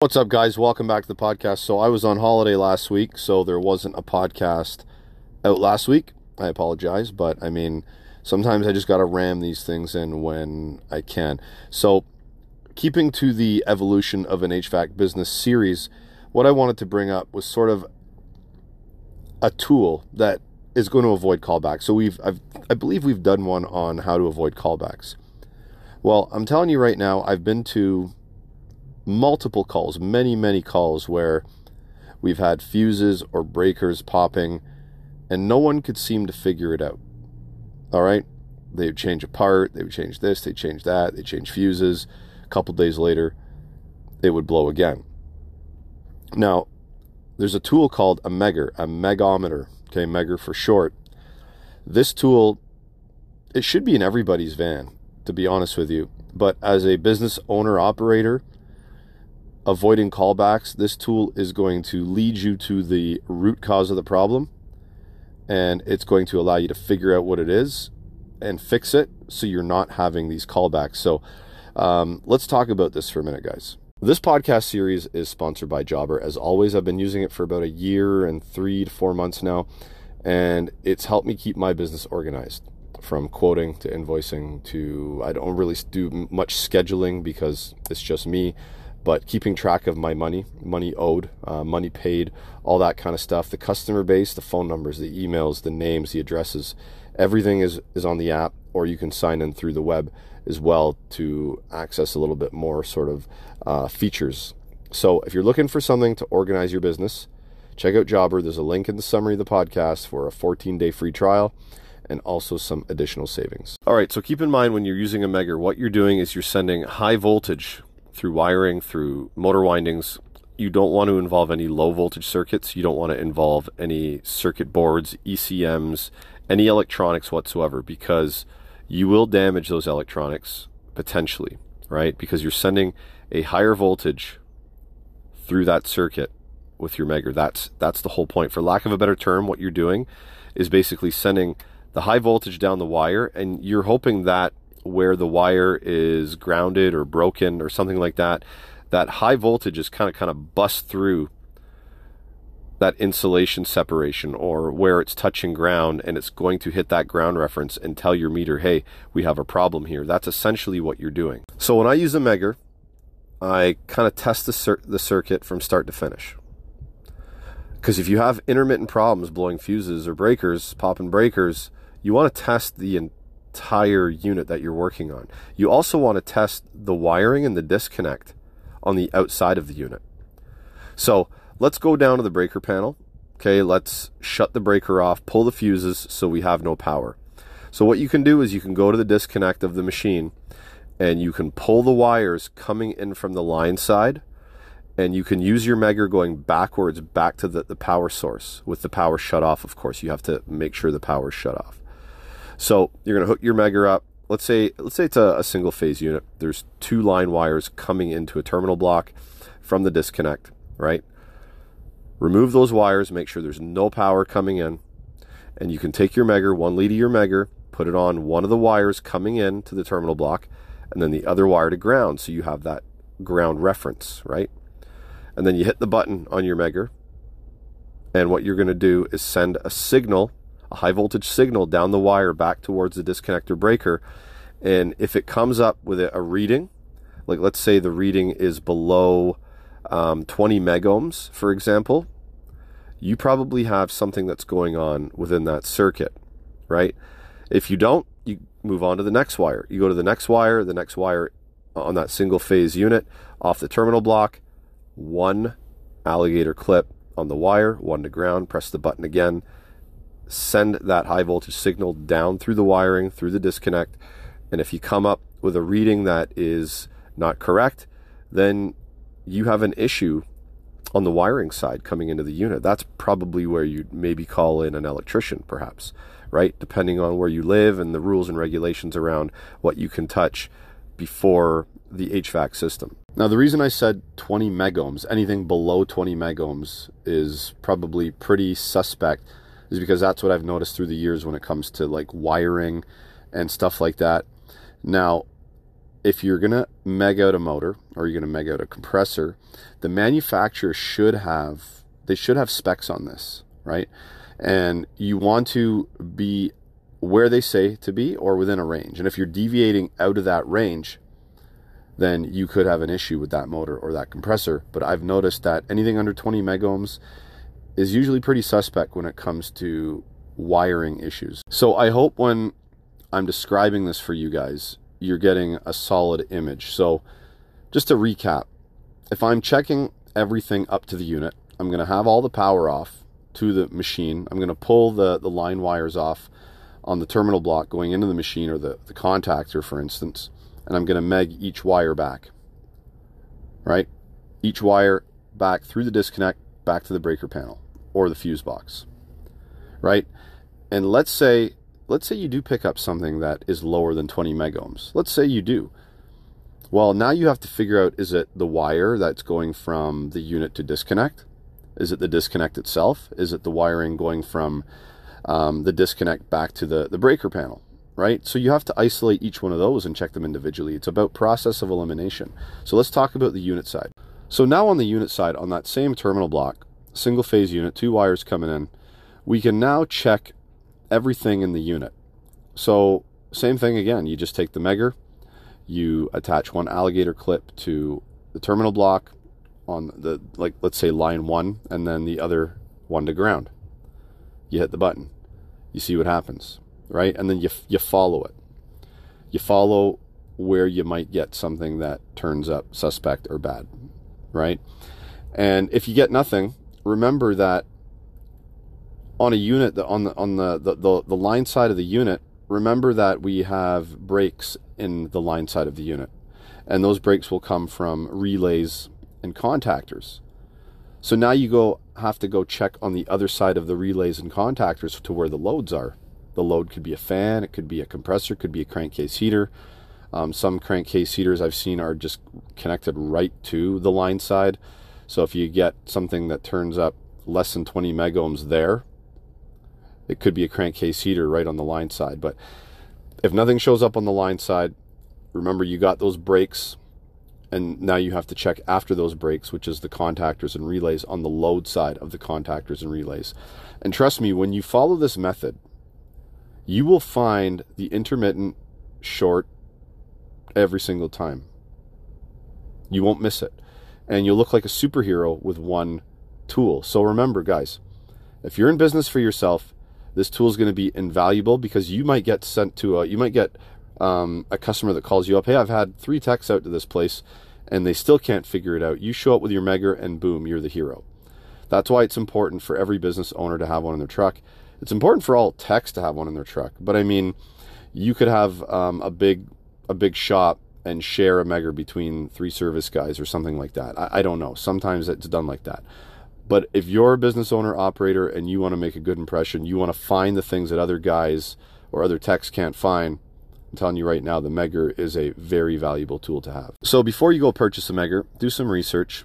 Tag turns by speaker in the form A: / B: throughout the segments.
A: What's up, guys? Welcome back to the podcast. So, I was on holiday last week, so there wasn't a podcast out last week. I apologize, but I mean, sometimes I just got to ram these things in when I can. So, keeping to the evolution of an HVAC business series, what I wanted to bring up was sort of a tool that is going to avoid callbacks. So, we've, I've, I believe we've done one on how to avoid callbacks. Well, I'm telling you right now, I've been to multiple calls, many, many calls where we've had fuses or breakers popping and no one could seem to figure it out. All right? They would change a part, they would change this, they change that, they change fuses. A couple days later, it would blow again. Now, there's a tool called a Megger, a megohmmeter, okay, Megger for short. This tool, it should be in everybody's van, to be honest with you. But as a business owner operator, avoiding callbacks, this tool is going to lead you to the root cause of the problem and it's going to allow you to figure out what it is and fix it so you're not having these callbacks. So um, let's talk about this for a minute, guys. This podcast series is sponsored by Jobber. As always, I've been using it for about a year and three to four months now, and it's helped me keep my business organized from quoting to invoicing to I don't really do much scheduling because it's just me but keeping track of my money, money owed, uh, money paid, all that kind of stuff, the customer base, the phone numbers, the emails, the names, the addresses, everything is, is on the app, or you can sign in through the web as well to access a little bit more sort of uh, features. So if you're looking for something to organize your business, check out Jobber. There's a link in the summary of the podcast for a 14 day free trial and also some additional savings. All right, so keep in mind when you're using a Megger, what you're doing is you're sending high voltage through wiring, through motor windings. You don't want to involve any low voltage circuits. You don't want to involve any circuit boards, ECMs, any electronics whatsoever because you will damage those electronics potentially, right? Because you're sending a higher voltage through that circuit with your Megger. That's that's the whole point. For lack of a better term, what you're doing is basically sending the high voltage down the wire and you're hoping that where the wire is grounded or broken or something like that, that high voltage is kind of kind of bust through that insulation separation or where it's touching ground and it's going to hit that ground reference and tell your meter, hey, we have a problem here. That's essentially what you're doing. So when I use a Megger, I kind of test the, cir- the circuit from start to finish. Because if you have intermittent problems blowing fuses or breakers, popping breakers, you want to test the entire unit that you're working on. You also want to test the wiring and the disconnect on the outside of the unit. So let's go down to the breaker panel. Okay, let's shut the breaker off, pull the fuses so we have no power. So what you can do is you can go to the disconnect of the machine and you can pull the wires coming in from the line side and you can use your Megger going backwards back to the, the power source with the power shut off of course you have to make sure the power is shut off so you're going to hook your Megger up. Let's say let's say it's a, a single phase unit. There's two line wires coming into a terminal block from the disconnect, right? Remove those wires, make sure there's no power coming in, and you can take your Megger, one lead of your Megger, put it on one of the wires coming in to the terminal block, and then the other wire to ground, so you have that ground reference, right? And then you hit the button on your Megger, and what you're going to do is send a signal a high voltage signal down the wire back towards the disconnector breaker. And if it comes up with a reading, like let's say the reading is below um, 20 megohms, for example, you probably have something that's going on within that circuit, right? If you don't, you move on to the next wire. You go to the next wire, the next wire on that single phase unit off the terminal block, one alligator clip on the wire, one to ground, press the button again, send that high voltage signal down through the wiring, through the disconnect. And if you come up with a reading that is not correct, then you have an issue on the wiring side coming into the unit. That's probably where you'd maybe call in an electrician, perhaps, right? Depending on where you live and the rules and regulations around what you can touch before the HVAC system. Now, the reason I said 20 megohms, anything below 20 megohms, is probably pretty suspect is because that's what I've noticed through the years when it comes to like wiring and stuff like that. Now, if you're going to meg out a motor or you're going to meg out a compressor, the manufacturer should have they should have specs on this, right? And you want to be where they say to be or within a range. And if you're deviating out of that range, then you could have an issue with that motor or that compressor. But I've noticed that anything under 20 megohms is usually pretty suspect when it comes to wiring issues. So I hope when I'm describing this for you guys, you're getting a solid image. So just to recap, if I'm checking everything up to the unit, I'm going to have all the power off to the machine. I'm going to pull the, the line wires off on the terminal block going into the machine or the, the contactor, for instance and I'm going to meg each wire back. Right? Each wire back through the disconnect back to the breaker panel or the fuse box. Right? And let's say let's say you do pick up something that is lower than 20 megohms. Let's say you do. Well, now you have to figure out is it the wire that's going from the unit to disconnect? Is it the disconnect itself? Is it the wiring going from um, the disconnect back to the, the breaker panel? right? So you have to isolate each one of those and check them individually. It's about process of elimination. So let's talk about the unit side. So now on the unit side, on that same terminal block, single phase unit, two wires coming in, we can now check everything in the unit. So same thing again, you just take the megger, you attach one alligator clip to the terminal block on the, like, let's say line one, and then the other one to ground. You hit the button. You see what happens right? And then you you follow it. You follow where you might get something that turns up suspect or bad, right? And if you get nothing, remember that on a unit on the on the, the, the, the line side of the unit, remember that we have breaks in the line side of the unit. And those breaks will come from relays and contactors. So now you go have to go check on the other side of the relays and contactors to where the loads are. The load could be a fan, it could be a compressor, could be a crankcase heater. Um, some crankcase heaters I've seen are just connected right to the line side. So if you get something that turns up less than 20 megohms there, it could be a crankcase heater right on the line side. But if nothing shows up on the line side, remember you got those breaks and now you have to check after those breaks, which is the contactors and relays on the load side of the contactors and relays. And trust me, when you follow this method, you will find the intermittent short every single time. You won't miss it. And you'll look like a superhero with one tool. So remember, guys, if you're in business for yourself, this tool is going to be invaluable because you might get sent to a, you might get um, a customer that calls you up. Hey, I've had three techs out to this place and they still can't figure it out. You show up with your megger and boom, you're the hero. That's why it's important for every business owner to have one in their truck it's important for all techs to have one in their truck. But I mean, you could have um, a big a big shop and share a megger between three service guys or something like that. I, I don't know. Sometimes it's done like that. But if you're a business owner operator and you want to make a good impression, you want to find the things that other guys or other techs can't find. I'm telling you right now, the Megger is a very valuable tool to have. So before you go purchase a Megger, do some research.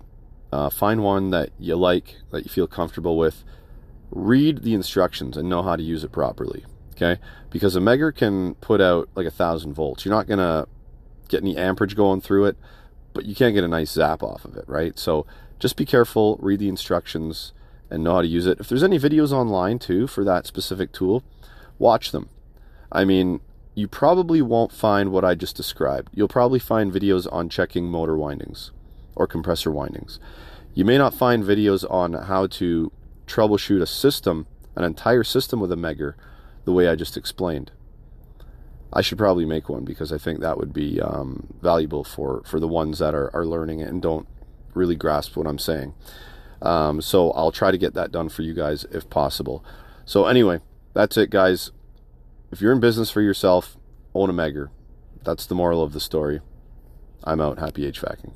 A: Uh, find one that you like, that you feel comfortable with read the instructions and know how to use it properly. Okay, because a megger can put out like a thousand volts. You're not gonna get any amperage going through it, but you can't get a nice zap off of it, right? So just be careful, read the instructions, and know how to use it. If there's any videos online too for that specific tool, watch them. I mean, you probably won't find what I just described. You'll probably find videos on checking motor windings or compressor windings. You may not find videos on how to troubleshoot a system, an entire system with a Megger, the way I just explained. I should probably make one because I think that would be um, valuable for, for the ones that are, are learning it and don't really grasp what I'm saying. Um, so I'll try to get that done for you guys if possible. So anyway, that's it, guys. If you're in business for yourself, own a Megger. That's the moral of the story. I'm out. Happy HVACing.